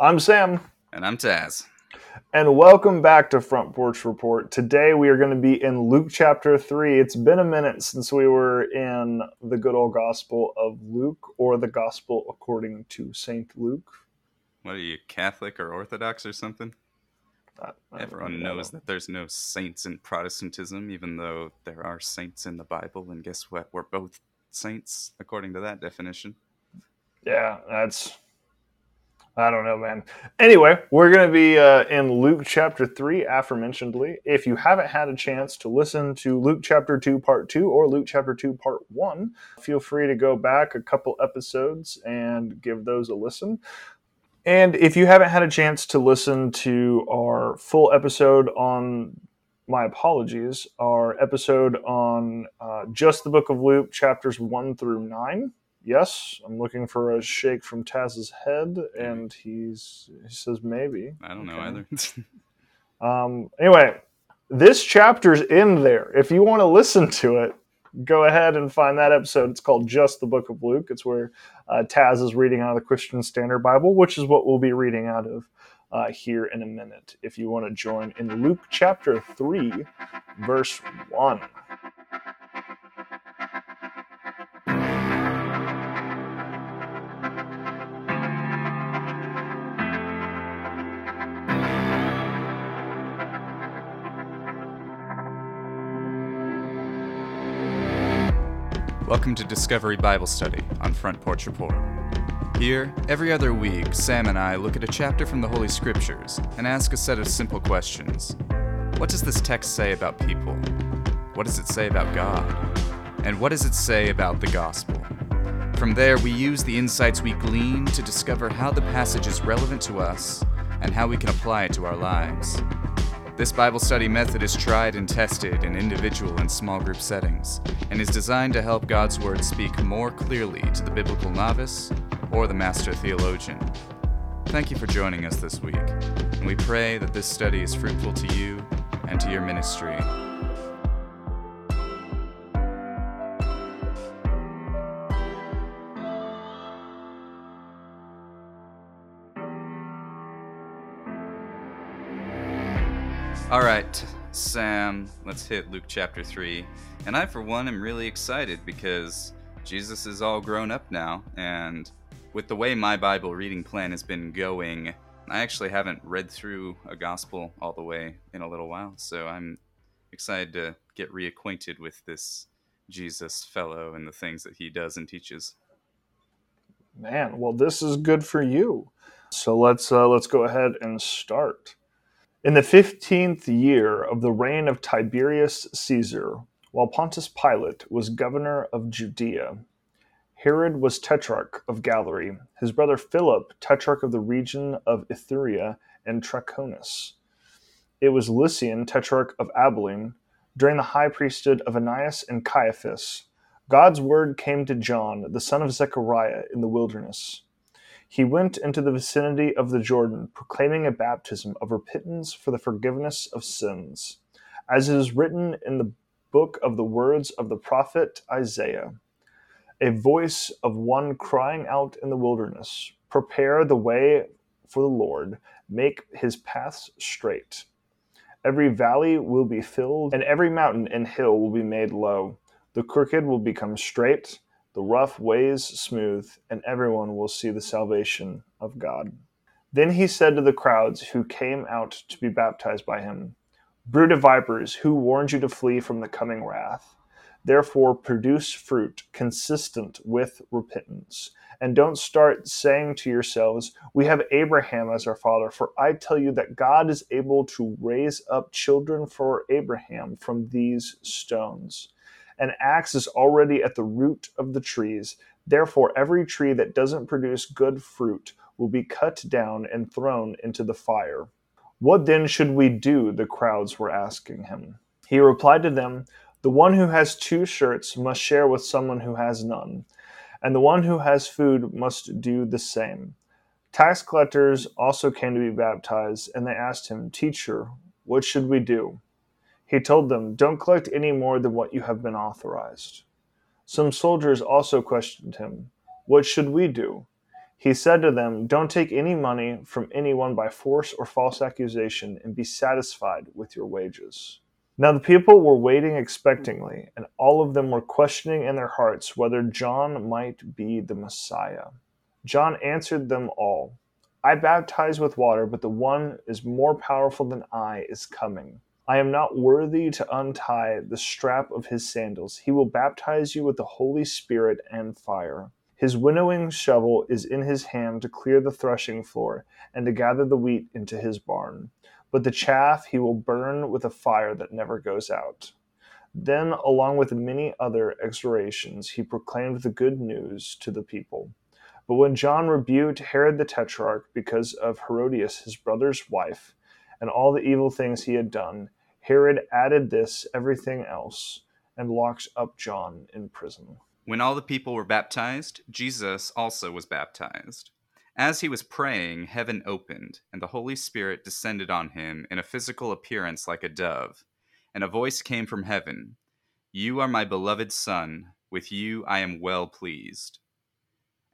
I'm Sam. And I'm Taz. And welcome back to Front Porch Report. Today we are going to be in Luke chapter 3. It's been a minute since we were in the good old Gospel of Luke or the Gospel according to St. Luke. What are you, Catholic or Orthodox or something? I- I Everyone knows that there's no saints in Protestantism, even though there are saints in the Bible. And guess what? We're both saints, according to that definition. Yeah, that's. I don't know, man. Anyway, we're going to be uh, in Luke chapter 3, aforementionedly. If you haven't had a chance to listen to Luke chapter 2, part 2, or Luke chapter 2, part 1, feel free to go back a couple episodes and give those a listen. And if you haven't had a chance to listen to our full episode on, my apologies, our episode on uh, just the book of Luke, chapters 1 through 9. Yes, I'm looking for a shake from Taz's head, and he's he says maybe. I don't know Okay. either. Um, anyway, this chapter's in there. If you want to listen to it, go ahead and find that episode. It's called Just the Book of Luke. It's where uh, Taz is reading out of the Christian Standard Bible, which is what we'll be reading out of uh, here in a minute. If you want to join in Luke chapter 3, verse 1. Welcome to Discovery Bible Study on Front Porch Report. Here, every other week, Sam and I look at a chapter from the Holy Scriptures and ask a set of simple questions. What does this text say about people? What does it say about God? And what does it say about the gospel? From there, we use the insights we glean to discover how the passage is relevant to us and how we can apply it to our lives. This Bible study method is tried and tested in individual and small group settings and is designed to help God's Word speak more clearly to the biblical novice or the master theologian. Thank you for joining us this week, and we pray that this study is fruitful to you and to your ministry. All right, Sam, let's hit Luke chapter 3. And I, for one, am really excited because Jesus is all grown up now. And with the way my Bible reading plan has been going, I actually haven't read through a gospel all the way in a little while. So I'm excited to get reacquainted with this Jesus fellow and the things that he does and teaches. Man, well, this is good for you. So let's uh, let's go ahead and start. In the fifteenth year of the reign of Tiberius Caesar, while Pontius Pilate was governor of Judea, Herod was tetrarch of Galilee, his brother Philip tetrarch of the region of Iturea and Trachonis. It was Lysian tetrarch of Abilene during the high priesthood of Ananias and Caiaphas. God's word came to John, the son of Zechariah, in the wilderness. He went into the vicinity of the Jordan, proclaiming a baptism of repentance for the forgiveness of sins, as it is written in the book of the words of the prophet Isaiah. A voice of one crying out in the wilderness, Prepare the way for the Lord, make his paths straight. Every valley will be filled, and every mountain and hill will be made low. The crooked will become straight, the rough ways smooth, and everyone will see the salvation of God. Then he said to the crowds who came out to be baptized by him, Brood of vipers, who warned you to flee from the coming wrath? Therefore, produce fruit consistent with repentance. And don't start saying to yourselves, We have Abraham as our father, for I tell you that God is able to raise up children for Abraham from these stones. An axe is already at the root of the trees. Therefore, every tree that doesn't produce good fruit will be cut down and thrown into the fire. What then should we do? The crowds were asking him. He replied to them, The one who has two shirts must share with someone who has none, and the one who has food must do the same. Tax collectors also came to be baptized, and they asked him, Teacher, what should we do? He told them, Don't collect any more than what you have been authorized. Some soldiers also questioned him, What should we do? He said to them, Don't take any money from anyone by force or false accusation, and be satisfied with your wages. Now the people were waiting expectantly, and all of them were questioning in their hearts whether John might be the Messiah. John answered them all I baptize with water, but the one is more powerful than I is coming. I am not worthy to untie the strap of his sandals. He will baptize you with the Holy Spirit and fire. His winnowing shovel is in his hand to clear the threshing floor and to gather the wheat into his barn. But the chaff he will burn with a fire that never goes out. Then, along with many other exhortations, he proclaimed the good news to the people. But when John rebuked Herod the Tetrarch because of Herodias, his brother's wife, and all the evil things he had done, Herod added this everything else and locks up John in prison. When all the people were baptized, Jesus also was baptized. As he was praying, heaven opened, and the Holy Spirit descended on him in a physical appearance like a dove. And a voice came from heaven You are my beloved Son, with you I am well pleased.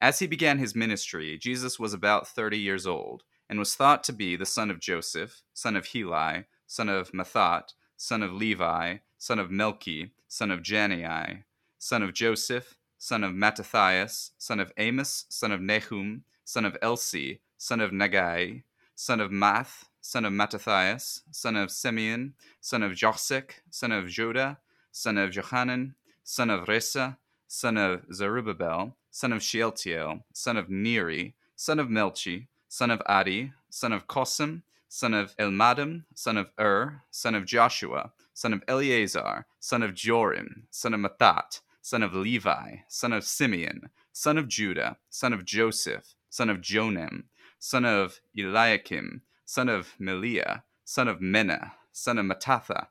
As he began his ministry, Jesus was about thirty years old, and was thought to be the son of Joseph, son of Heli, son of Matthat, son of Levi, son of Melchi, son of Jannai son of Joseph, son of Mattathias, son of Amos, son of Nahum, son of Esli, son of Naggai, son of Maath, son of Mattathias, son of Simeon, son of Josech, son of Joda, son of Johanan, son of Rhesa, son of Zerubbabel, son of Shealtiel, son of Neri, son of Melchi, son of Addi, son of Cosam, son of Elmadam, son of Ur, son of Joshua, son of Eleazar, son of Jorim, son of Matthat, son of Levi, son of Simeon, son of Judah, son of Joseph, son of Jonim, son of Eliakim, son of Melea, son of Menna, son of Mattatha,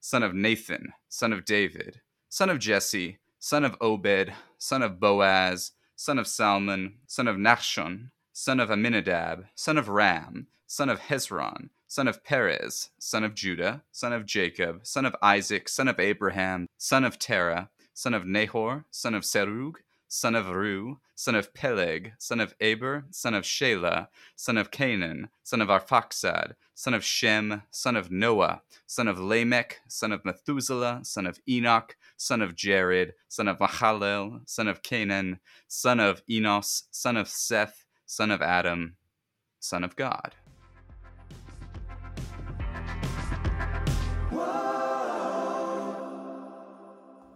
son of Nathan, son of David, son of Jesse, son of Obed, son of Boaz, son of Salmon, son of Nahshon, son of Amminadab, son of Ram, son of Hezron, son of Perez, son of Judah, son of Jacob, son of Isaac, son of Abraham, son of Terah, son of Nahor, son of Serug, son of Reu, son of Peleg, son of Eber, son of Shelah, son of Cainan, son of Arphaxad, son of Shem, son of Noah, son of Lamech, son of Methuselah, son of Enoch, son of Jared, son of Mahalalel, son of Cainan, son of Enos, son of Seth, son of Adam, son of God.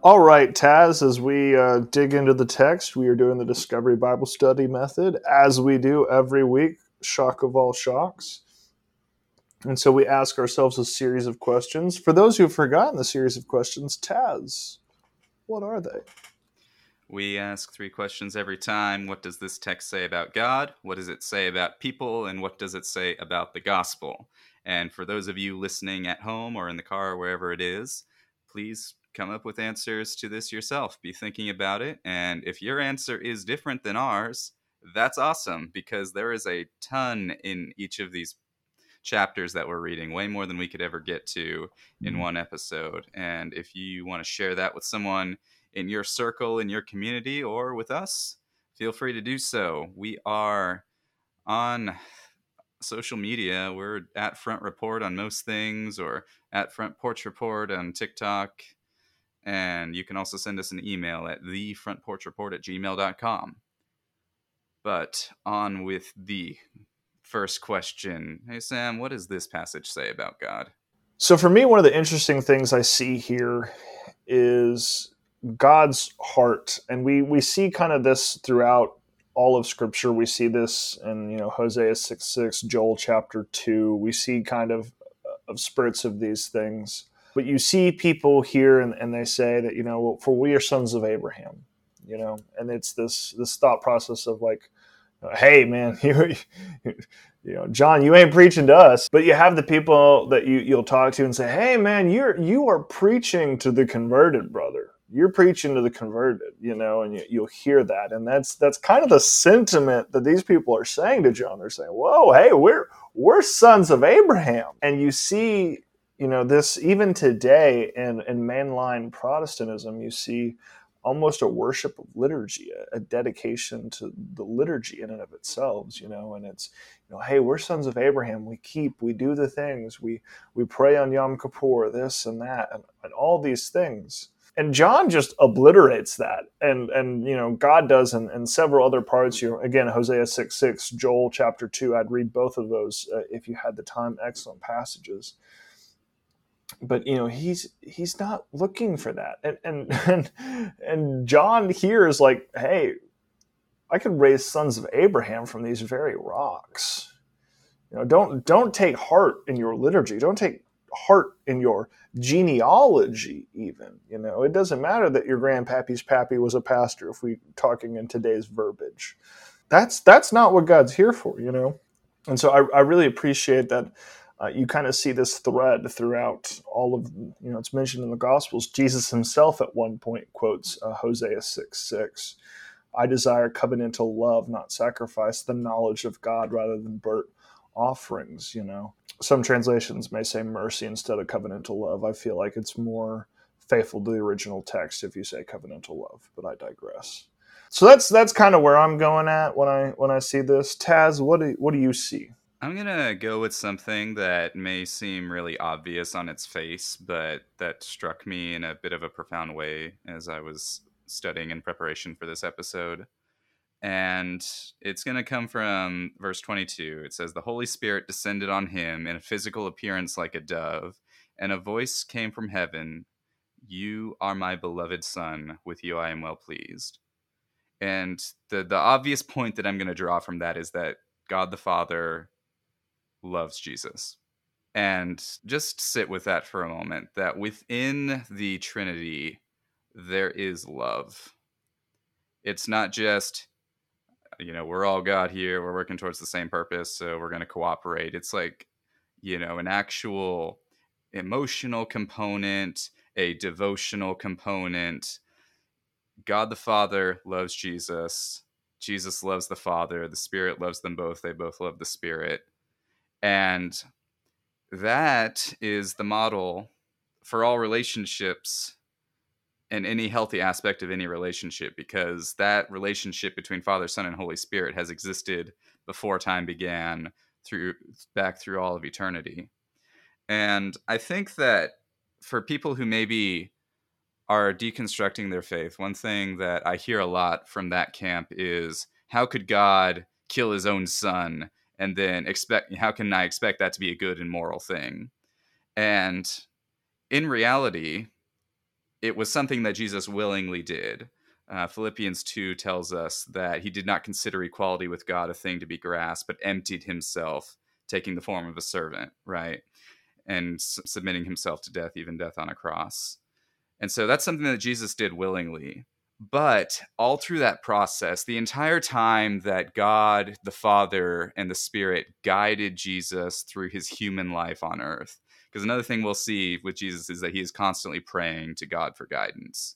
All right, Taz, as we uh, dig into the text, we are doing the Discovery Bible Study method, as we do every week, shock of all shocks. And so we ask ourselves a series of questions. For those who've forgotten the series of questions, Taz, what are they? We ask three questions every time. What does this text say about God? What does it say about people? And what does it say about the gospel? And for those of you listening at home or in the car or wherever it is, please come up with answers to this yourself. Be thinking about it. And if your answer is different than ours, that's awesome because there is a ton in each of these chapters that we're reading, way more than we could ever get to in mm-hmm. one episode. And if you want to share that with someone in your circle, in your community, or with us, feel free to do so. We are on social media. We're at Front Report on most things, or at Front Porch Report on TikTok, and you can also send us an email at thefrontporchreport at gmail.com. But on with the first question. Hey, Sam, what does this passage say about God? So, for me, one of the interesting things I see here is God's heart. And we, we see kind of this throughout all of Scripture. We see this in, you know, Hosea 6 6, Joel chapter 2. We see kind of, uh, of spurts of these things. But you see people here and, and they say that, you know, for we are sons of Abraham, you know, and it's this this thought process of like, hey man, you, you know, John, you ain't preaching to us, but you have the people that you you'll talk to and say, hey man, you're you are preaching to the converted brother. You're preaching to the converted, you know, and you, you'll hear that, and that's that's kind of the sentiment that these people are saying to John. They're saying, "Whoa, hey, we're we're sons of Abraham," and you see you know this even today in in mainline protestantism you see almost a worship of liturgy, a, a, dedication to the liturgy in and of itself, you know, and it's, you know, hey, we're sons of Abraham. We keep, we do the things, we we pray on Yom Kippur, this and that, and, and all these things. And John just obliterates that. And and you know, God does in, in several other parts. You again, Hosea 6 6, Joel chapter 2. I'd read both of those uh, if you had the time. Excellent passages but you know he's he's not looking for that. And and and, and john here is like hey i could raise sons of abraham from these very rocks. You know don't don't take heart in your liturgy. Don't take heart in your genealogy even you know? It doesn't matter that your grandpappy's pappy was a pastor if we're talking in today's verbiage. That's that's not what god's here for you know? And so i, I really appreciate that uh, you kind of see this thread throughout all of you know it's mentioned in the gospels. Jesus himself at one point quotes uh, hosea 6 6 i desire covenantal love not sacrifice the knowledge of god rather than burnt offerings you know. Some translations may say mercy instead of covenantal love. I feel like it's more faithful to the original text if you say covenantal love but i digress. So that's that's kind of where i'm going at when i when i see this. Taz what do, what do you see I'm going to go with something that may seem really obvious on its face, but that struck me in a bit of a profound way as I was studying in preparation for this episode. And it's going to come from verse 22. It says, The Holy Spirit descended on him in a physical appearance like a dove, and a voice came from heaven You are my beloved Son, with you I am well pleased. And the, the obvious point that I'm going to draw from that is that God the Father loves Jesus. And just sit with that for a moment that within the Trinity, there is love. It's not just, you know, we're all God here, we're working towards the same purpose, so we're going to cooperate. It's like, you know, an actual emotional component, a devotional component. God the Father loves Jesus. Jesus loves the Father. The Spirit loves them both. They both love the Spirit. And that is the model for all relationships and any healthy aspect of any relationship because that relationship between Father, Son, and Holy Spirit has existed before time began through back through all of eternity. And I think that for people who maybe are deconstructing their faith, one thing that I hear a lot from that camp is how could God kill his own son and then expect how can I expect that to be a good and moral thing? And in reality, it was something that Jesus willingly did. Uh, Philippians 2 tells us that he did not consider equality with God a thing to be grasped, but emptied himself, taking the form of a servant, right? And s- submitting himself to death, even death on a cross. And so that's something that Jesus did willingly. But all through that process, the entire time that God, the Father, and the Spirit guided Jesus through his human life on earth, because another thing we'll see with Jesus is that he is constantly praying to God for guidance.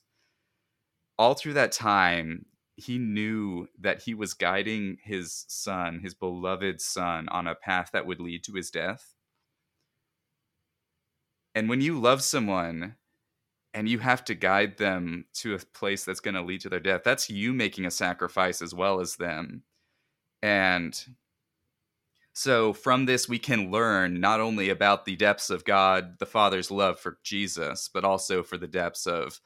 All through that time, he knew that he was guiding his son, his beloved son, on a path that would lead to his death. And when you love someone, and you have to guide them to a place that's going to lead to their death. That's you making a sacrifice as well as them. And so from this we can learn not only about the depths of god the father's love for jesus but also for the depths of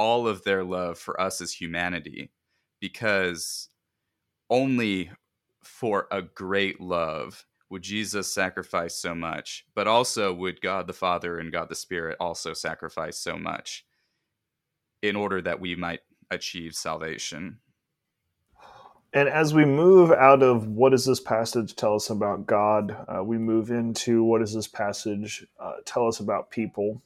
all of their love for us as humanity. Because only for a great love would Jesus sacrifice so much? But also, would God the Father and God the Spirit also sacrifice so much in order that we might achieve salvation? And as we move out of what does this passage tell us about God, uh, we move into what does this passage uh, tell us about people.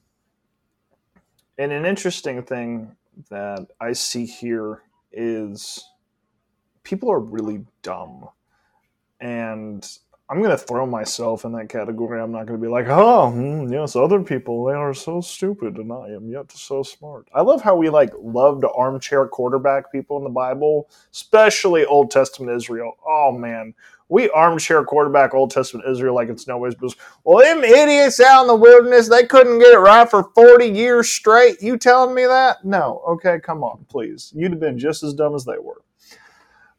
And an interesting thing that I see here is people are really dumb. And I'm to throw myself in that category. I'm not to be like, oh, mm, yes, other people, they are so stupid and I am yet so smart. I love how we like love to armchair quarterback people in the Bible, especially Old Testament Israel. Oh, man. We armchair quarterback Old Testament Israel like it's no ways but well, them idiots out in the wilderness, they couldn't get it right for 40 years straight. You telling me that? No. Okay, come on, please. You'd have been just as dumb as they were.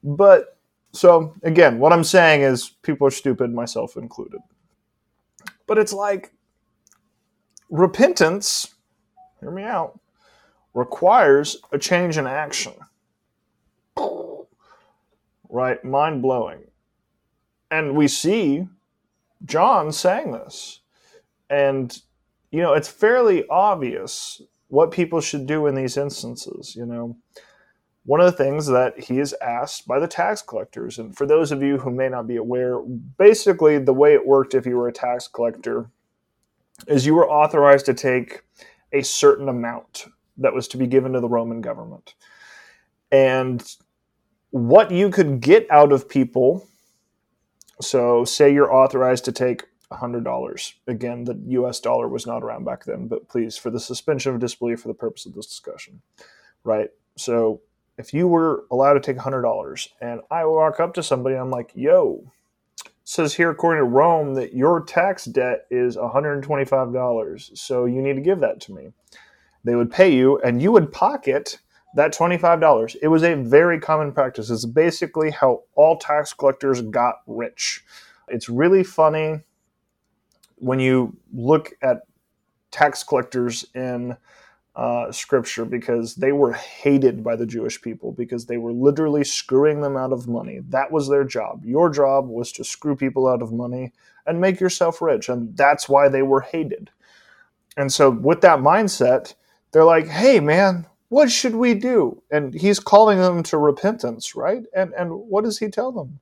But so again, what I'm saying is people are stupid, myself included. But it's like repentance, hear me out, requires a change in action. Right? Mind blowing. And we see John saying this. And, you know, it's fairly obvious what people should do in these instances, you know one of the things that he is asked by the tax collectors, and for those of you who may not be aware, basically the way it worked if you were a tax collector is you were authorized to take a certain amount that was to be given to the Roman government. And what you could get out of people, so say you're authorized to take $100. Again, the US dollar was not around back then, but please, for the suspension of disbelief for the purpose of this discussion, right? So if you were allowed to take $100 and I walk up to somebody I'm like, yo, says here according to Rome that your tax debt is $125. So you need to give that to me. They would pay you and you would pocket that $25. It was a very common practice. It's basically how all tax collectors got rich. It's really funny when you look at tax collectors in uh, scripture because they were hated by the Jewish people because they were literally screwing them out of money. That was their job. Your job was to screw people out of money and make yourself rich. And that's why they were hated. And so, with that mindset, they're like, hey, man, what should we do? And he's calling them to repentance, right? And, and what does he tell them?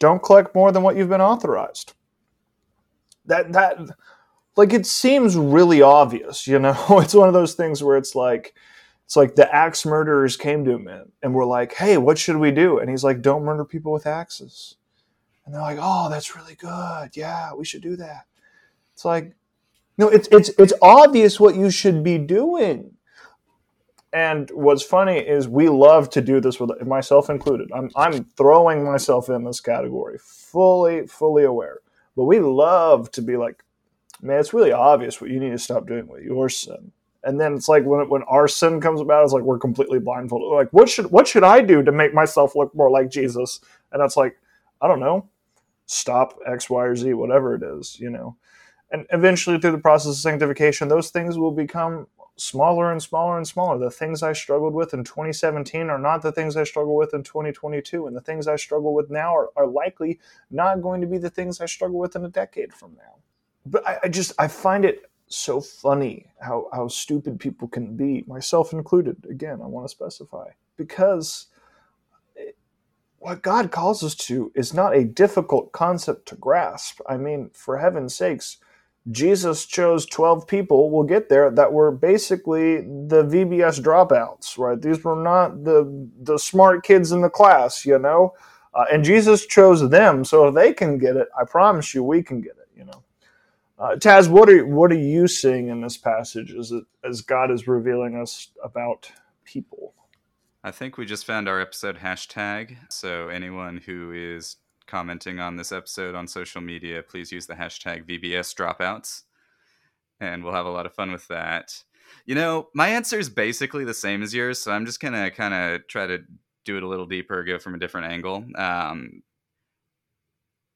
Don't collect more than what you've been authorized. That, that, like it seems really obvious, you know. It's one of those things where it's like it's like the axe murderers came to him and were like, "Hey, what should we do?" And he's like, "Don't murder people with axes." And they're like, "Oh, that's really good. Yeah, we should do that." It's like, no, it's it's it's obvious what you should be doing. And what's funny is we love to do this with myself included. I'm I'm throwing myself in this category, fully fully aware. But we love to be like, man, it's really obvious what you need to stop doing with your sin. And then it's like when when our sin comes about, it's like we're completely blindfolded. Like, what should what should I do to make myself look more like Jesus? And that's like, I don't know, stop X, Y, or Z, whatever it is, you know. And eventually, through the process of sanctification, those things will become smaller and smaller and smaller. The things I struggled with in 2017 are not the things I struggle with in 2022. And the things I struggle with now are, are likely not going to be the things I struggle with in a decade from now but I, I just I find it so funny how how stupid people can be, myself included. Again, I want to specify because what God calls us to is not a difficult concept to grasp. I mean, for heaven's sakes, Jesus chose 12 people, we'll get there, that were basically the VBS dropouts, right? These were not the, the smart kids in the class, you know? Uh, and Jesus chose them, so if they can get it, I promise you we can get it? Uh, Taz, what are what are you seeing in this passage as as God is revealing us about people? I think we just found our episode hashtag. So anyone who is commenting on this episode on social media, please use the hashtag VBS dropouts, and we'll have a lot of fun with that. You know, my answer is basically the same as yours, so I'm just gonna kind of try to do it a little deeper, go from a different angle. Um,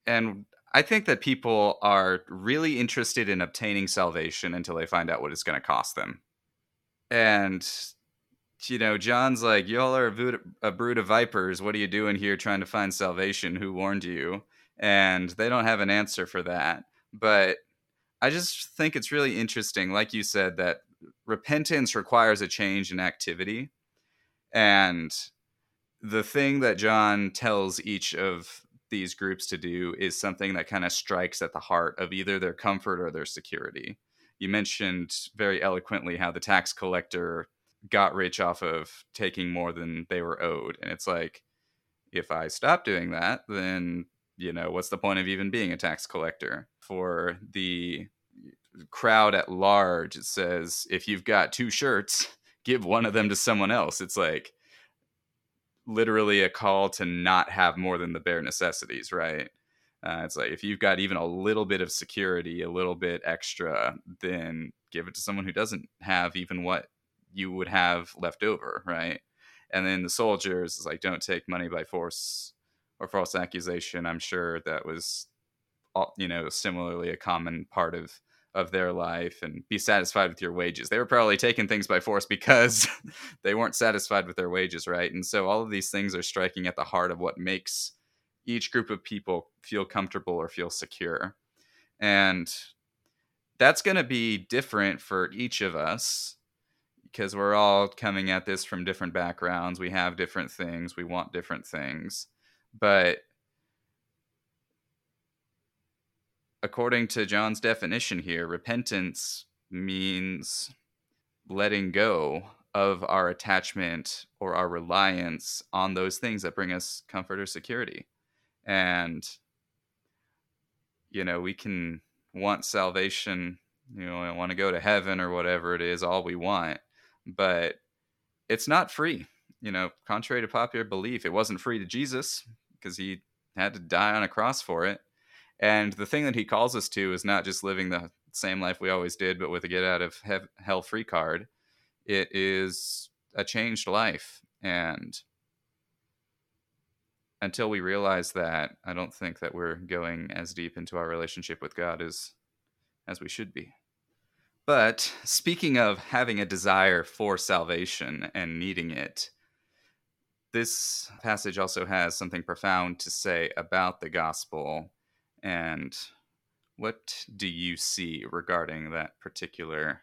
and I think that people are really interested in obtaining salvation until they find out what it's going to cost them. And, you know, John's like, Y'all are a, brood, a brood of vipers. What are you doing here trying to find salvation? Who warned you? And they don't have an answer for that. But I just think it's really interesting, like you said, that repentance requires a change in activity. And the thing that John tells each of these groups to do is something that kind of strikes at the heart of either their comfort or their security. You mentioned very eloquently how the tax collector got rich off of taking more than they were owed. And it's like, if I stop doing that, then you know, what's the point of even being a tax collector? For the crowd at large, it says if you've got two shirts, give one of them to someone else. It's like literally a call to not have more than the bare necessities, right? Uh, it's like if you've got even a little bit of security, a little bit extra, then give it to someone who doesn't have even what you would have left over, right? And then the soldiers is like, don't take money by force or false accusation. I'm sure that was, you know, similarly a common part of of their life and be satisfied with your wages. They were probably taking things by force because they weren't satisfied with their wages, right? And so all of these things are striking at the heart of what makes each group of people feel comfortable or feel secure. And that's going to be different for each of us because we're all coming at this from different backgrounds. We have different things, we want different things. But according to John's definition here, repentance means letting go of our attachment or our reliance on those things that bring us comfort or security. And, you know, we can want salvation, you know, want to go to heaven or whatever it is, all we want, but it's not free. You know, contrary to popular belief, it wasn't free to Jesus because he had to die on a cross for it. And the thing that he calls us to is not just living the same life we always did, but with a get out of hell free card. It is a changed life. And until we realize that, I don't think that we're going as deep into our relationship with God as as we should be. But speaking of having a desire for salvation and needing it, this passage also has something profound to say about the gospel and what do you see regarding that particular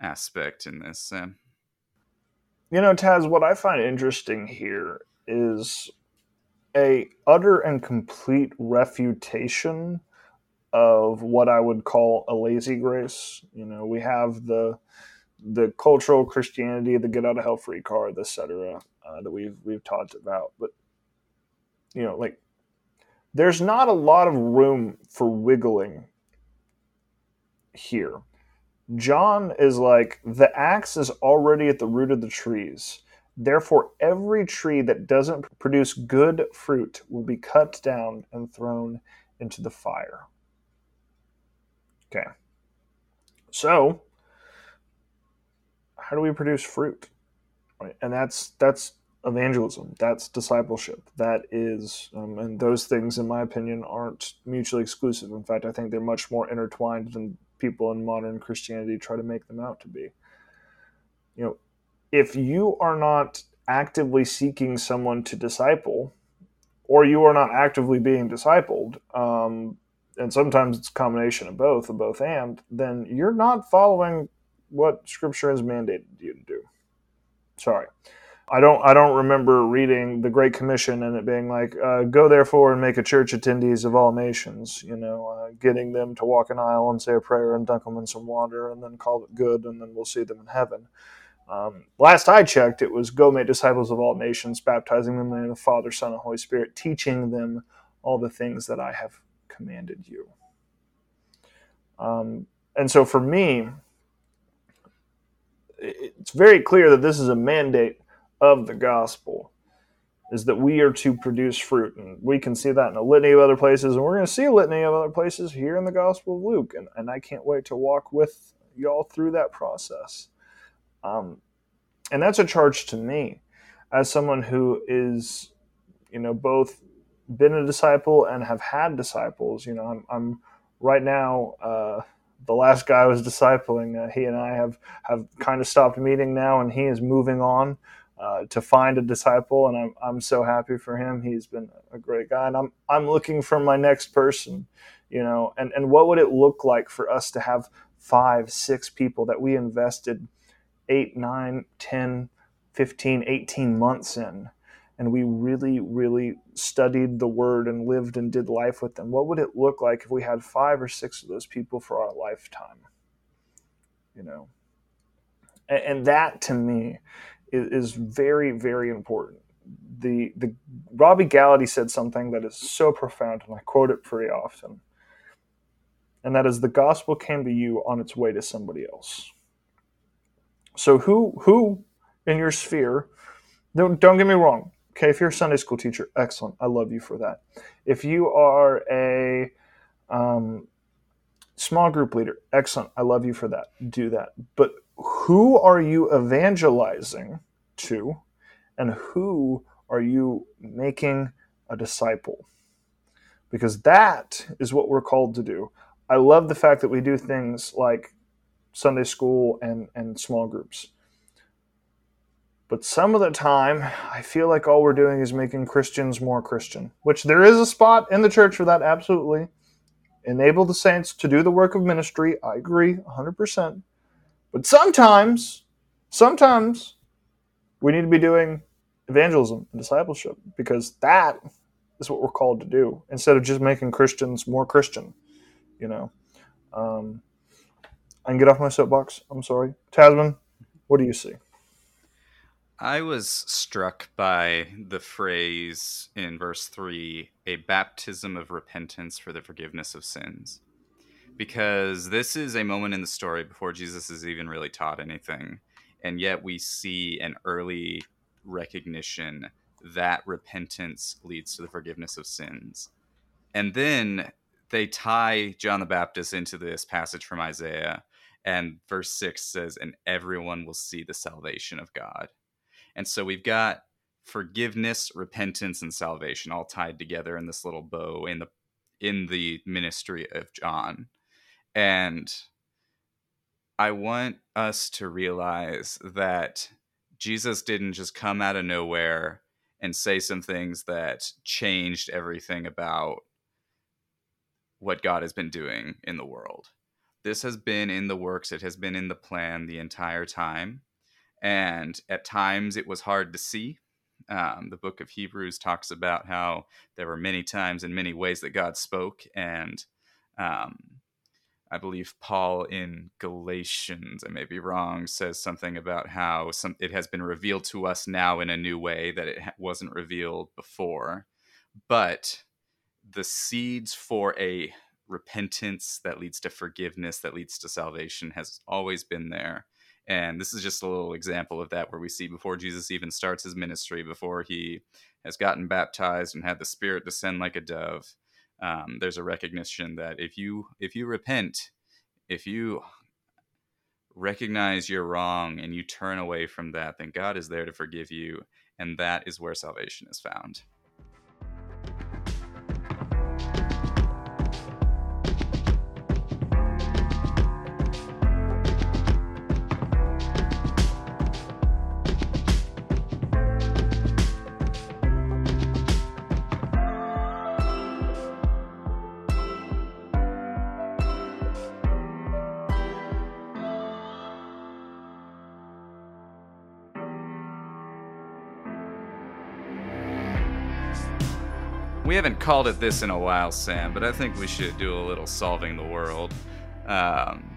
aspect in this, Sam? You know, Taz, what I find interesting here is a utter and complete refutation of what I would call a lazy grace. You know, we have the the cultural Christianity, the get out of hell free card, etc., uh, that we've we've talked about. But you know, like there's not a lot of room for wiggling here. John is like, the axe is already at the root of the trees. Therefore, every tree that doesn't produce good fruit will be cut down and thrown into the fire. Okay. So, how do we produce fruit? And that's that's evangelism. That's discipleship. That is, um, and those things, in my opinion, aren't mutually exclusive. In fact, I think they're much more intertwined than people in modern Christianity try to make them out to be. You know, if you are not actively seeking someone to disciple, or you are not actively being discipled, um, and sometimes it's a combination of both, of both and, then you're not following what Scripture has mandated you to do. Sorry. I don't I don't remember reading the Great Commission and it being like, uh, "Go therefore and make a church attendees of all nations." You know, uh, getting them to walk an aisle and say a prayer and dunk them in some water and then call it good and then we'll see them in heaven. Um, last I checked, it was go make disciples of all nations, baptizing them in the name of the Father, Son, and Holy Spirit, teaching them all the things that I have commanded you. Um, and so for me, it's very clear that this is a mandate of the gospel is that we are to produce fruit. And we can see that in a litany of other places, and we're going to see a litany of other places here in the Gospel of Luke. And, and I can't wait to walk with y'all through that process. Um, and that's a charge to me as someone who is, you know, both been a disciple and have had disciples. You know, I'm, I'm right now. Uh, the last guy I was discipling, uh, he and I have have kind of stopped meeting now, and he is moving on uh, to find a disciple, and I'm I'm so happy for him. He's been a great guy, and I'm I'm looking for my next person, you know. And and what would it look like for us to have five, six people that we invested eight, nine, 10, 15, 18 months in, and we really, really studied the word and lived and did life with them? What would it look like if we had five or six of those people for our lifetime? You know, and, and that to me is, is very, very important the the Robbie Gallaty said something that is so profound, and I quote it pretty often, and that is the gospel came to you on its way to somebody else. So who who in your sphere? Don't don't get me wrong. Okay, if you're a Sunday school teacher, excellent. I love you for that. If you are a um, small group leader, excellent. I love you for that. Do that. But who are you evangelizing to, and who are you making a disciple? Because that is what we're called to do. I love the fact that we do things like Sunday school and, and small groups. But some of the time, I feel like all we're doing is making Christians more Christian, which there is a spot in the church for that, absolutely. Enable the saints to do the work of ministry. I agree 100%. But sometimes, sometimes we need to be doing evangelism and discipleship because that is what we're called to do instead of just making Christians more Christian, you know. Um, I can get off my soapbox. I'm sorry. Tasman, what do you see? I was struck by the phrase in verse 3 a baptism of repentance for the forgiveness of sins. Because this is a moment in the story before Jesus is even really taught anything. And yet we see an early recognition that repentance leads to the forgiveness of sins. And then they tie John the Baptist into this passage from Isaiah. And verse 6 says, And everyone will see the salvation of God. And so we've got forgiveness, repentance, and salvation all tied together in this little bow in the in the ministry of John. And I want us to realize that Jesus didn't just come out of nowhere and say some things that changed everything about what God has been doing in the world. This has been in the works, it has been in the plan the entire time and at times it was hard to see. Um, the book of Hebrews talks about how there were many times and many ways that God spoke, and um, I believe Paul in Galatians, I may be wrong, says something about how some, it has been revealed to us now in a new way that it wasn't revealed before. But the seeds for a repentance that leads to forgiveness, that leads to salvation, has always been there. And this is just a little example of that where we see before Jesus even starts his ministry, before he has gotten baptized and had the Spirit descend like a dove, um, there's a recognition that if you if you repent, if you recognize you're wrong and you turn away from that, then God is there to forgive you, and that is where salvation is found. Called it this in a while, Sam, but I think we should do a little solving the world. Um,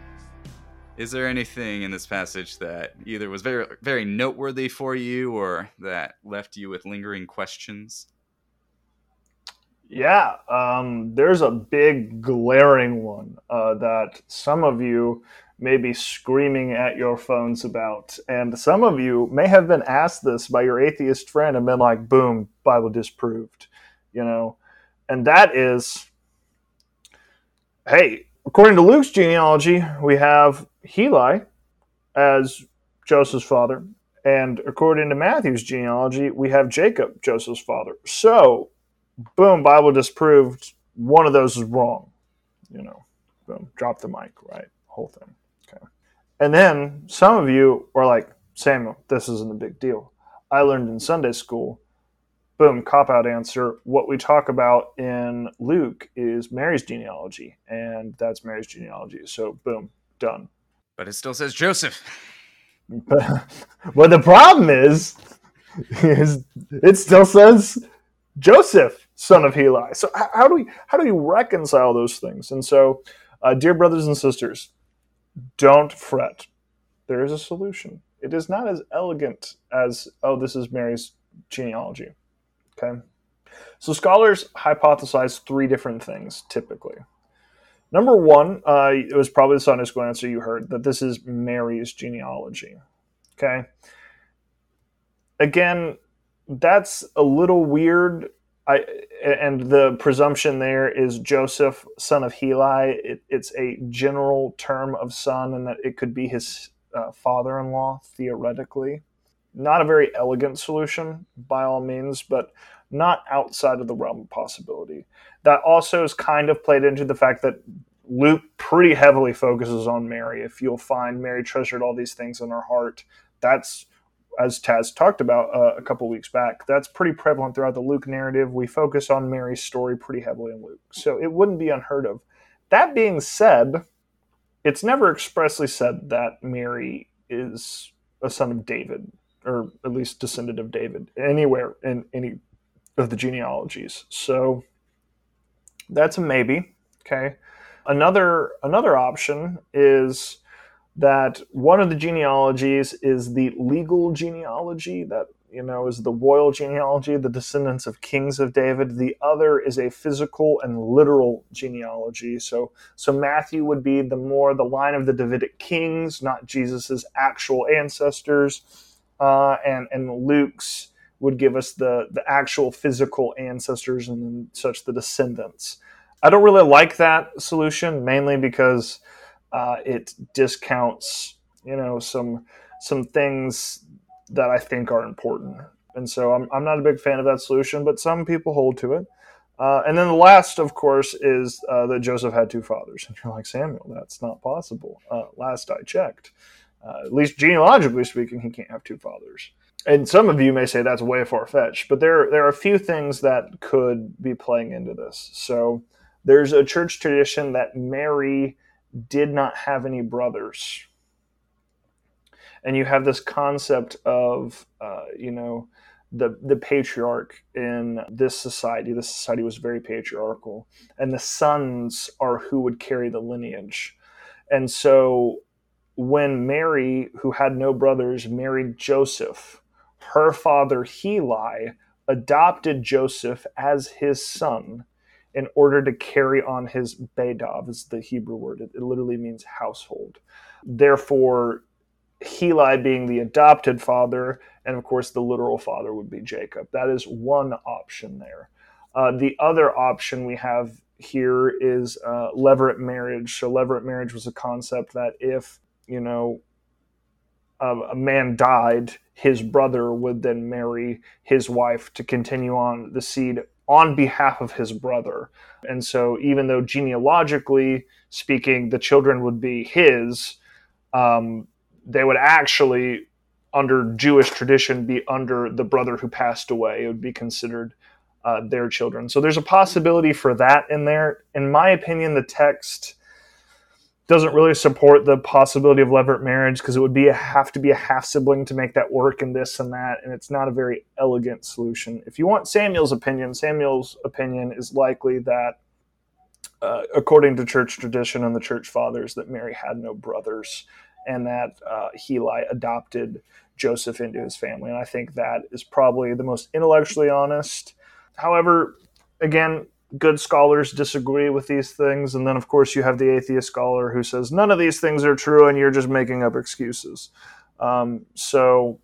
is there anything in this passage that either was very very noteworthy for you or that left you with lingering questions? Yeah, um, there's a big glaring one uh, that some of you may be screaming at your phones about, and some of you may have been asked this by your atheist friend and been like, "Boom, Bible disproved." you know, and that is, hey, according to Luke's genealogy, we have Heli as Joseph's father, and according to Matthew's genealogy, we have Jacob, Joseph's father. So, boom, Bible disproved one of those is wrong. You know, boom, drop the mic, right? Whole thing. Okay. And then some of you are like, Samuel, this isn't a big deal. I learned in Sunday school boom, cop out answer. What we talk about in Luke is Mary's genealogy, and that's Mary's genealogy. So, boom, done. But it still says Joseph. But, but the problem is, is it still says Joseph, son of Heli. So how, how do we how do we reconcile those things? And so, uh, dear brothers and sisters, don't fret. There is a solution. It is not as elegant as oh, this is Mary's genealogy. Okay. So scholars hypothesize three different things typically. Number one, uh, it was probably the Sunday school answer you heard that this is Mary's genealogy. Okay. Again, that's a little weird. I and the presumption there is Joseph, son of Heli. It, it's a general term of son, and that it could be his uh, father-in-law theoretically. Not a very elegant solution by all means, but not outside of the realm of possibility. That also is kind of played into the fact that Luke pretty heavily focuses on Mary. If you'll find Mary treasured all these things in her heart, that's as Taz talked about uh, a couple weeks back, that's pretty prevalent throughout the Luke narrative. We focus on Mary's story pretty heavily in Luke, so it wouldn't be unheard of. That being said, it's never expressly said that Mary is a son of David, or at least descendant of David, anywhere in any of the genealogies. So that's a maybe. Okay. Another another option is that one of the genealogies is the legal genealogy that you know is the royal genealogy the descendants of kings of david the other is a physical and literal genealogy so so matthew would be the more the line of the davidic kings not jesus's actual ancestors uh, and and luke's would give us the the actual physical ancestors and such the descendants i don't really like that solution mainly because uh, it discounts you know some some things that I think are important. And so I'm, I'm not a big fan of that solution, but some people hold to it. Uh, and then the last, of course, is uh, that Joseph had two fathers. And you're like, Samuel, that's not possible. Uh, last I checked, uh, at least genealogically speaking, he can't have two fathers. And some of you may say that's way far fetched, but there, there are a few things that could be playing into this. So there's a church tradition that Mary did not have any brothers. And you have this concept of, uh, you know, the, the patriarch in this society. This society was very patriarchal, and the sons are who would carry the lineage. And so when Mary, who had no brothers, married Joseph, her father Heli adopted Joseph as his son in order to carry on his beit av, is the Hebrew word. It, it literally means household. Therefore, Heli being the adopted father, and of course the literal father would be Jacob. That is one option there. Uh, the other option we have here is uh, levirate marriage. So levirate marriage was a concept that if you know a, a man died, his brother would then marry his wife to continue on the seed on behalf of his brother. And so, even though genealogically speaking, the children would be his, um, they would actually, under Jewish tradition, be under the brother who passed away. It would be considered uh, their children. So, there's a possibility for that in there. In my opinion, the text doesn't really support the possibility of levirate marriage because it would be a, have to be a half sibling to make that work and this and that and it's not a very elegant solution. If you want samuel's opinion samuel's opinion is likely that uh, according to church tradition and the church fathers that mary had no brothers and that uh, heli adopted joseph into his family and i think that is probably the most intellectually honest. However again good scholars disagree with these things and then of course you have the atheist scholar who says none of these things are true and you're just making up excuses. Um, so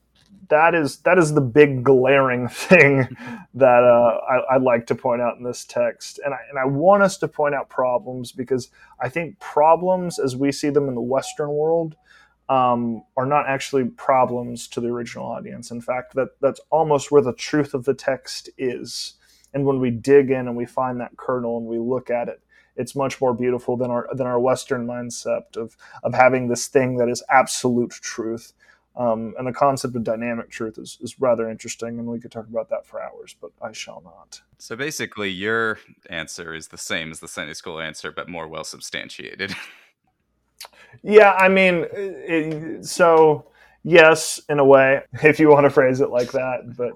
that is that is the big glaring thing that uh, I, would like to point out in this text. And I, and I want us to point out problems because i think problems as we see them in the western world um, are not actually problems to the original audience. In fact that that's almost where the truth of the text is and when we dig in and we find that kernel and we look at it it's much more beautiful than our than our western mindset of of having this thing that is absolute truth. Um, and the concept of dynamic truth is, is rather interesting and we could talk about that for hours but i shall not. So basically your answer is the same as the sunday school answer but more well substantiated. Yeah i mean it, so yes in a way if you want to phrase it like that but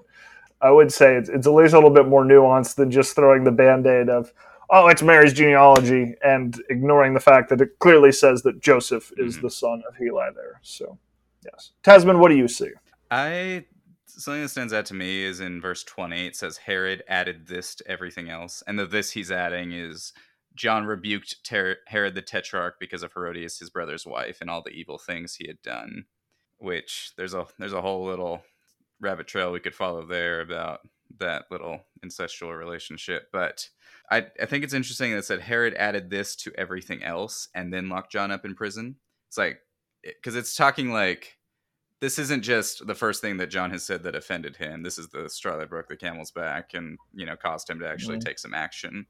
I would say it's, it's at least a little bit more nuanced than just throwing the band aid of, oh, it's Mary's genealogy and ignoring the fact that it clearly says that Joseph is mm-hmm. the son of Heli there. So, yes. Tasman, what do you see? I something that stands out to me is in verse 20 it says herod added this to everything else and the this he's adding is john rebuked Ter- herod the tetrarch because of herodias his brother's wife and all the evil things he had done which there's a there's a whole little rabbit trail we could follow there about that little incestual relationship but I, I think it's interesting that said herod added this to everything else and then locked john up in prison it's like because it's talking like this isn't just the first thing that John has said that offended him. This is the straw that broke the camel's back and, you know, caused him to actually mm-hmm. take some action.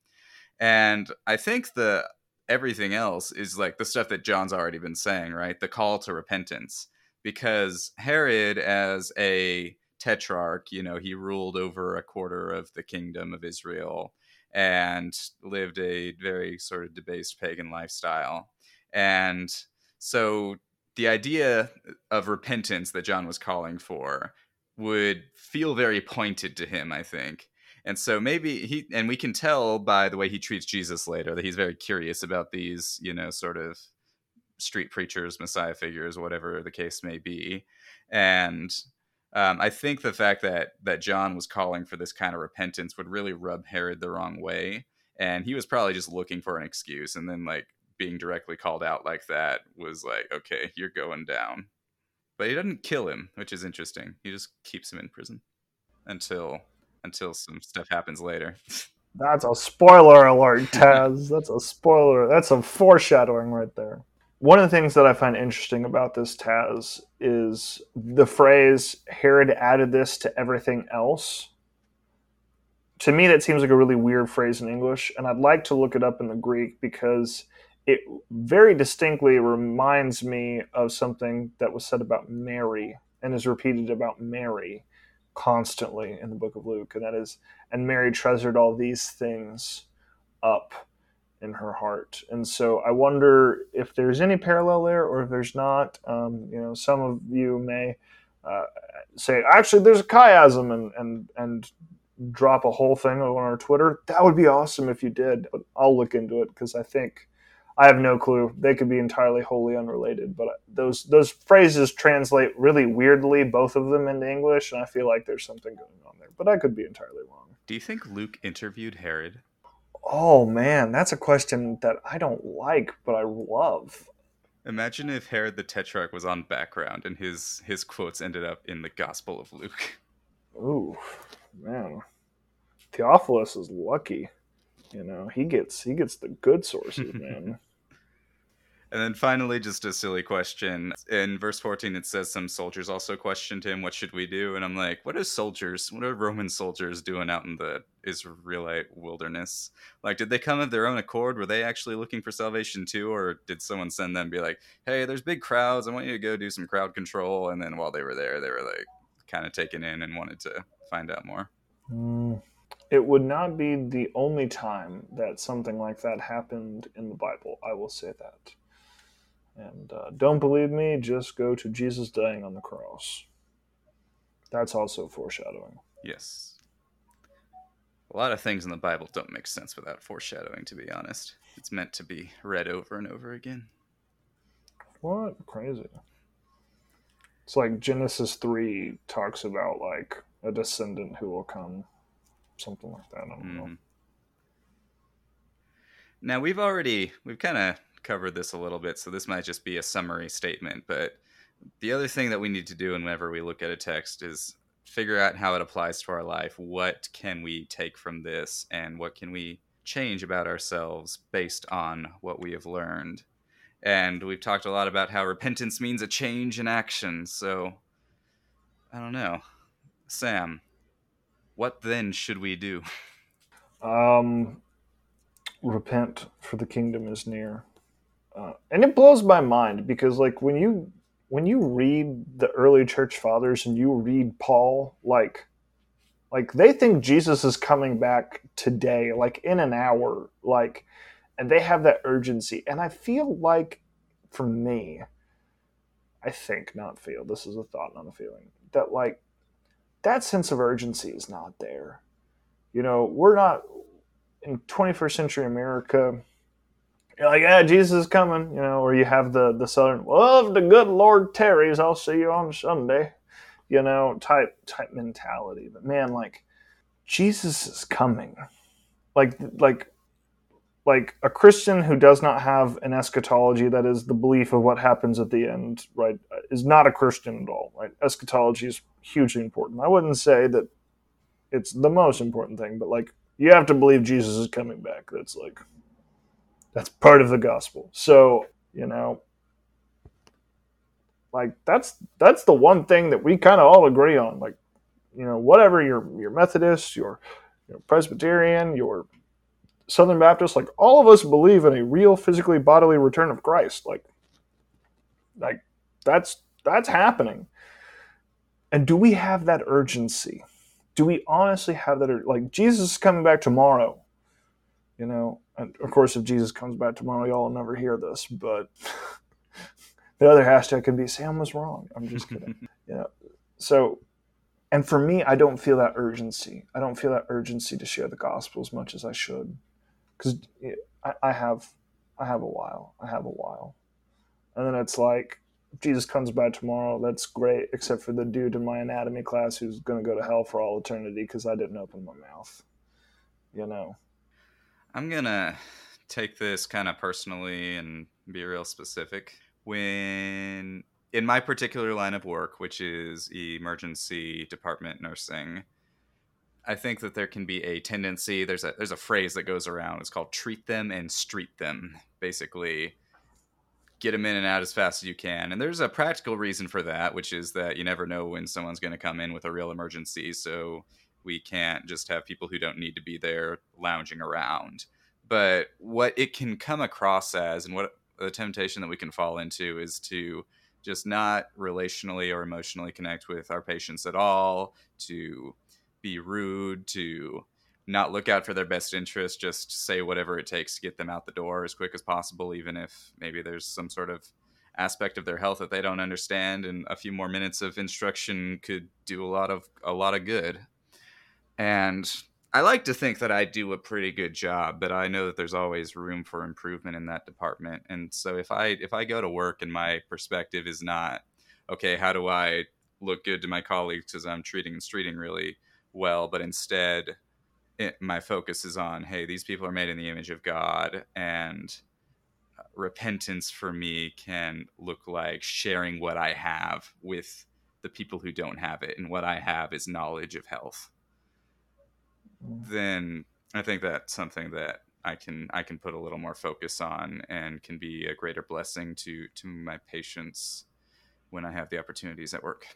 And I think the everything else is like the stuff that John's already been saying, right? The call to repentance. Because Herod, as a tetrarch, you know, he ruled over a quarter of the kingdom of Israel and lived a very sort of debased pagan lifestyle. And so the idea of repentance that John was calling for would feel very pointed to him, I think. And so maybe he, and we can tell by the way he treats Jesus later that he's very curious about these, you know, sort of street preachers, Messiah figures, whatever the case may be. And um, I think the fact that that John was calling for this kind of repentance would really rub Herod the wrong way, and he was probably just looking for an excuse. And then like being directly called out like that was like, okay, you're going down. But he doesn't kill him, which is interesting. He just keeps him in prison until until some stuff happens later. That's a spoiler alert, Taz. That's a spoiler. That's a foreshadowing right there. One of the things that I find interesting about this Taz is the phrase Herod added this to everything else. To me, that seems like a really weird phrase in English, and I'd like to look it up in the Greek because it very distinctly reminds me of something that was said about Mary and is repeated about Mary constantly in the book of Luke. And that is, and Mary treasured all these things up in her heart. And so I wonder if there's any parallel there or if there's not. Um, you know, some of you may uh, say, actually, there's a chiasm and, and, and drop a whole thing on our Twitter. That would be awesome if you did. I'll look into it because I think I have no clue. They could be entirely wholly unrelated, but those those phrases translate really weirdly, both of them into English, and I feel like there's something going on there. But I could be entirely wrong. Do you think Luke interviewed Herod? Oh man, that's a question that I don't like, but I love. Imagine if Herod the Tetrarch was on background and his his quotes ended up in the Gospel of Luke. Ooh, man. Theophilus is lucky. You know, he gets he gets the good sources, man. And then finally, just a silly question. In verse 14, it says some soldiers also questioned him, What should we do? And I'm like, What are soldiers, what are Roman soldiers doing out in the Israelite wilderness? Like, did they come of their own accord? Were they actually looking for salvation too? Or did someone send them be like, Hey, there's big crowds. I want you to go do some crowd control. And then while they were there, they were like kind of taken in and wanted to find out more. Mm, it would not be the only time that something like that happened in the Bible. I will say that. And uh, don't believe me, just go to Jesus dying on the cross. That's also foreshadowing. Yes. A lot of things in the Bible don't make sense without foreshadowing, to be honest. It's meant to be read over and over again. What? Crazy. It's like Genesis 3 talks about like a descendant who will come. Something like that. I don't mm-hmm. know. Now we've already we've kind of covered this a little bit, so this might just be a summary statement. But the other thing that we need to do whenever we look at a text is figure out how it applies to our life. What can we take from this, and what can we change about ourselves based on what we have learned? And we've talked a lot about how repentance means a change in action. So I don't know. Sam, what then should we do? Um, repent, for the kingdom is near uh, and it blows my mind because like when you when you read the early church fathers and you read Paul, like like they think Jesus is coming back today, like in an hour, like and they have that urgency. And I feel like for me, I think, not feel, this is a thought, not a feeling, that like that sense of urgency is not there. You know, we're not in 21st century America you're like, yeah, Jesus is coming, you know, or you have the the southern, well, if the good Lord tarries, I'll see you on Sunday. you know, type type mentality. But man, like Jesus is coming. Like like like a Christian who does not have an eschatology that is the belief of what happens at the end, right, is not a Christian at all, right? Eschatology is hugely important. I wouldn't say that it's the most important thing, but like you have to believe Jesus is coming back. That's like that's part of the gospel. So, you know, like that's that's the one thing that we kind of all agree on. Like, you know, whatever you're you're Methodist, you're, you're Presbyterian, you're Southern Baptist, like all of us believe in a real physically bodily return of Christ. Like, like that's that's happening. And do we have that urgency? Do we honestly have that? Like Jesus is coming back tomorrow. You know, and of course, if Jesus comes back tomorrow, y'all will never hear this. But the other hashtag could be Sam was wrong. I'm just kidding. you know, so and for me, I don't feel that urgency. I don't feel that urgency to share the gospel as much as I should because I, I have I have a while. I have a while, and then it's like if Jesus comes back tomorrow. That's great, except for the dude in my anatomy class who's going to go to hell for all eternity because I didn't open my mouth. You know. I'm gonna take this kind of personally and be real specific. When in my particular line of work, which is emergency department nursing, I think that there can be a tendency. There's a there's a phrase that goes around. It's called "treat them and street them." Basically, get them in and out as fast as you can. And there's a practical reason for that, which is that you never know when someone's going to come in with a real emergency. So we can't just have people who don't need to be there lounging around. But what it can come across as, and what the temptation that we can fall into, is to just not relationally or emotionally connect with our patients at all. To be rude, to not look out for their best interest, just say whatever it takes to get them out the door as quick as possible, even if maybe there's some sort of aspect of their health that they don't understand and a few more minutes of instruction could do a lot of a lot of good. And I like to think that I do a pretty good job, but I know that there's always room for improvement in that department. And so if I if I go to work and my perspective is not okay, how do I look good to my colleagues because I'm treating and treating really well, but instead it, my focus is on hey, these people are made in the image of God, and uh, repentance for me can look like sharing what I have with the people who don't have it, and what I have is knowledge of health. Then I think that's something that I can I can put a little more focus on and can be a greater blessing to to my patients when I have the opportunities at work.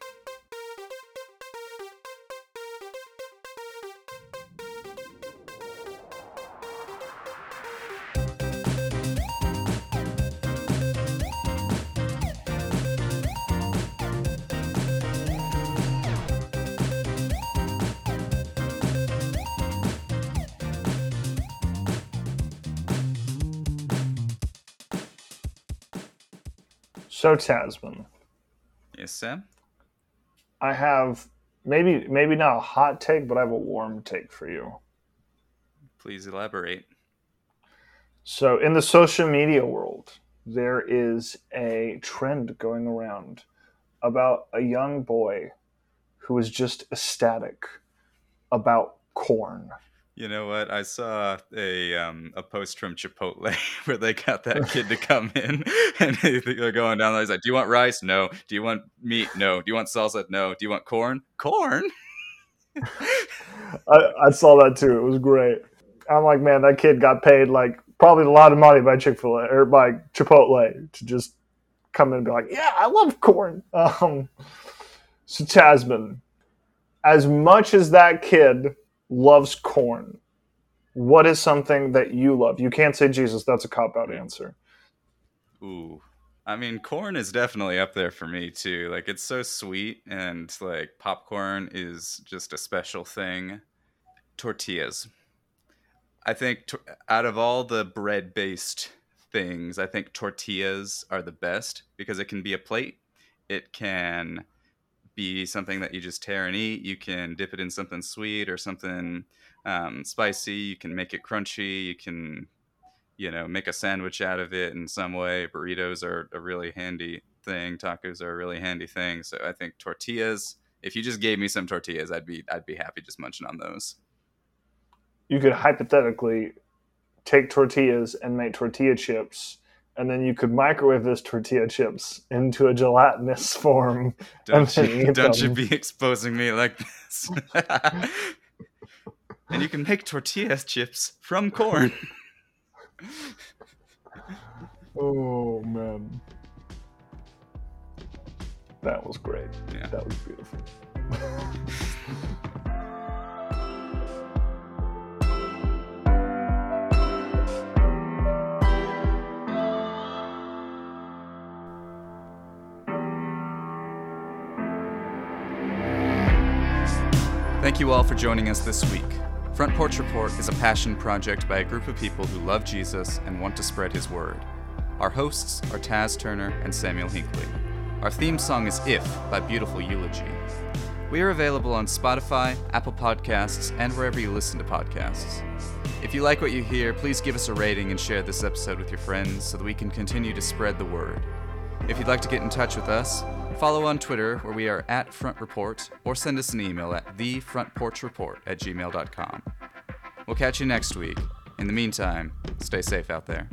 So Tasman. Yes, Sam. I have maybe maybe not a hot take, but I have a warm take for you. Please elaborate. So in the social media world, there is a trend going around about a young boy who is just ecstatic about corn. You know what? I saw a um, a post from Chipotle where they got that kid to come in and they're going down. He's like, "Do you want rice? No. Do you want meat? No. Do you want salsa? No. Do you want corn? Corn." I, I saw that too. It was great. I'm like, man, that kid got paid like probably a lot of money by Chick Fil A or by Chipotle to just come in and be like, "Yeah, I love corn." Um, so Tasman, as much as that kid loves corn, what is something that you love? You can't say Jesus. That's a cop out answer. Ooh. I mean, corn is definitely up there for me too. Like it's so sweet and like popcorn is just a special thing. Tortillas. I think to- out of all the bread-based things, I think tortillas are the best because it can be a plate. It can be something that you just tear and eat. You can dip it in something sweet or something um, spicy. You can make it crunchy. You can, you know, make a sandwich out of it in some way. Burritos are a really handy thing. Tacos are a really handy thing. So I think tortillas if you just gave me some tortillas, I'd be I'd be happy just munching on those. You could hypothetically take tortillas and make tortilla chips, and then you could microwave those tortilla chips into a gelatinous form. Don't you, don't you be exposing me like this. and you can make tortilla chips from corn. Oh man, that was great. Yeah. That was beautiful. Thank you all for joining us this week. Front Porch Report is a passion project by a group of people who love Jesus and want to spread his word. Our hosts are Taz Turner and Samuel Hinkley. Our theme song is If by Beautiful Eulogy. We are available on Spotify, Apple Podcasts, and wherever you listen to podcasts. If you like what you hear, please give us a rating and share this episode with your friends so that we can continue to spread the word. If you'd like to get in touch with us, follow on Twitter where we are at Front Report or send us an email at thefrontporchreport at gmail.com. We'll catch you next week. In the meantime, stay safe out there.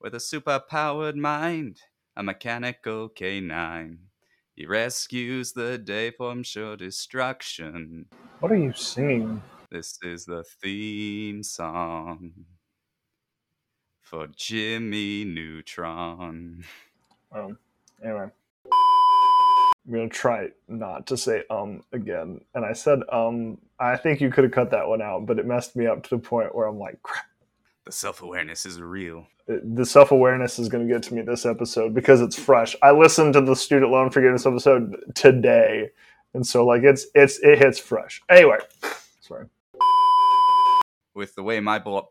With a super-powered mind, a mechanical canine, he rescues the day from sure destruction. What are you singing? This is the theme song for Jimmy Neutron. Um, anyway, I'm gonna try not to say um again. And I said um. I think you could have cut that one out, but it messed me up to the point where I'm like, crap. The self awareness is real. The self awareness is going to get to me this episode because it's fresh. I listened to the student loan forgiveness episode today, and so like it's it's it hits fresh. Anyway, sorry. With the way my blo-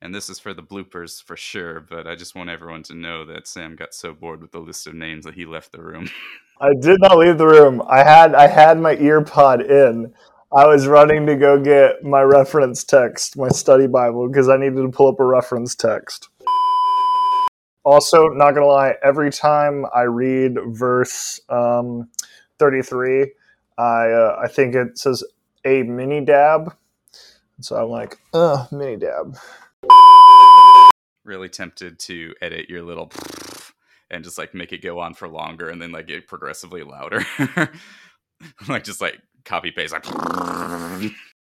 and this is for the bloopers for sure, but I just want everyone to know that Sam got so bored with the list of names that he left the room. I did not leave the room. I had I had my ear pod in. I was running to go get my reference text, my study Bible, because I needed to pull up a reference text. Also, not gonna lie, every time I read verse um, thirty-three, I uh, I think it says a mini dab, so I'm like, uh, mini dab. really tempted to edit your little and just like make it go on for longer and then like get progressively louder. I'm like just like copy paste like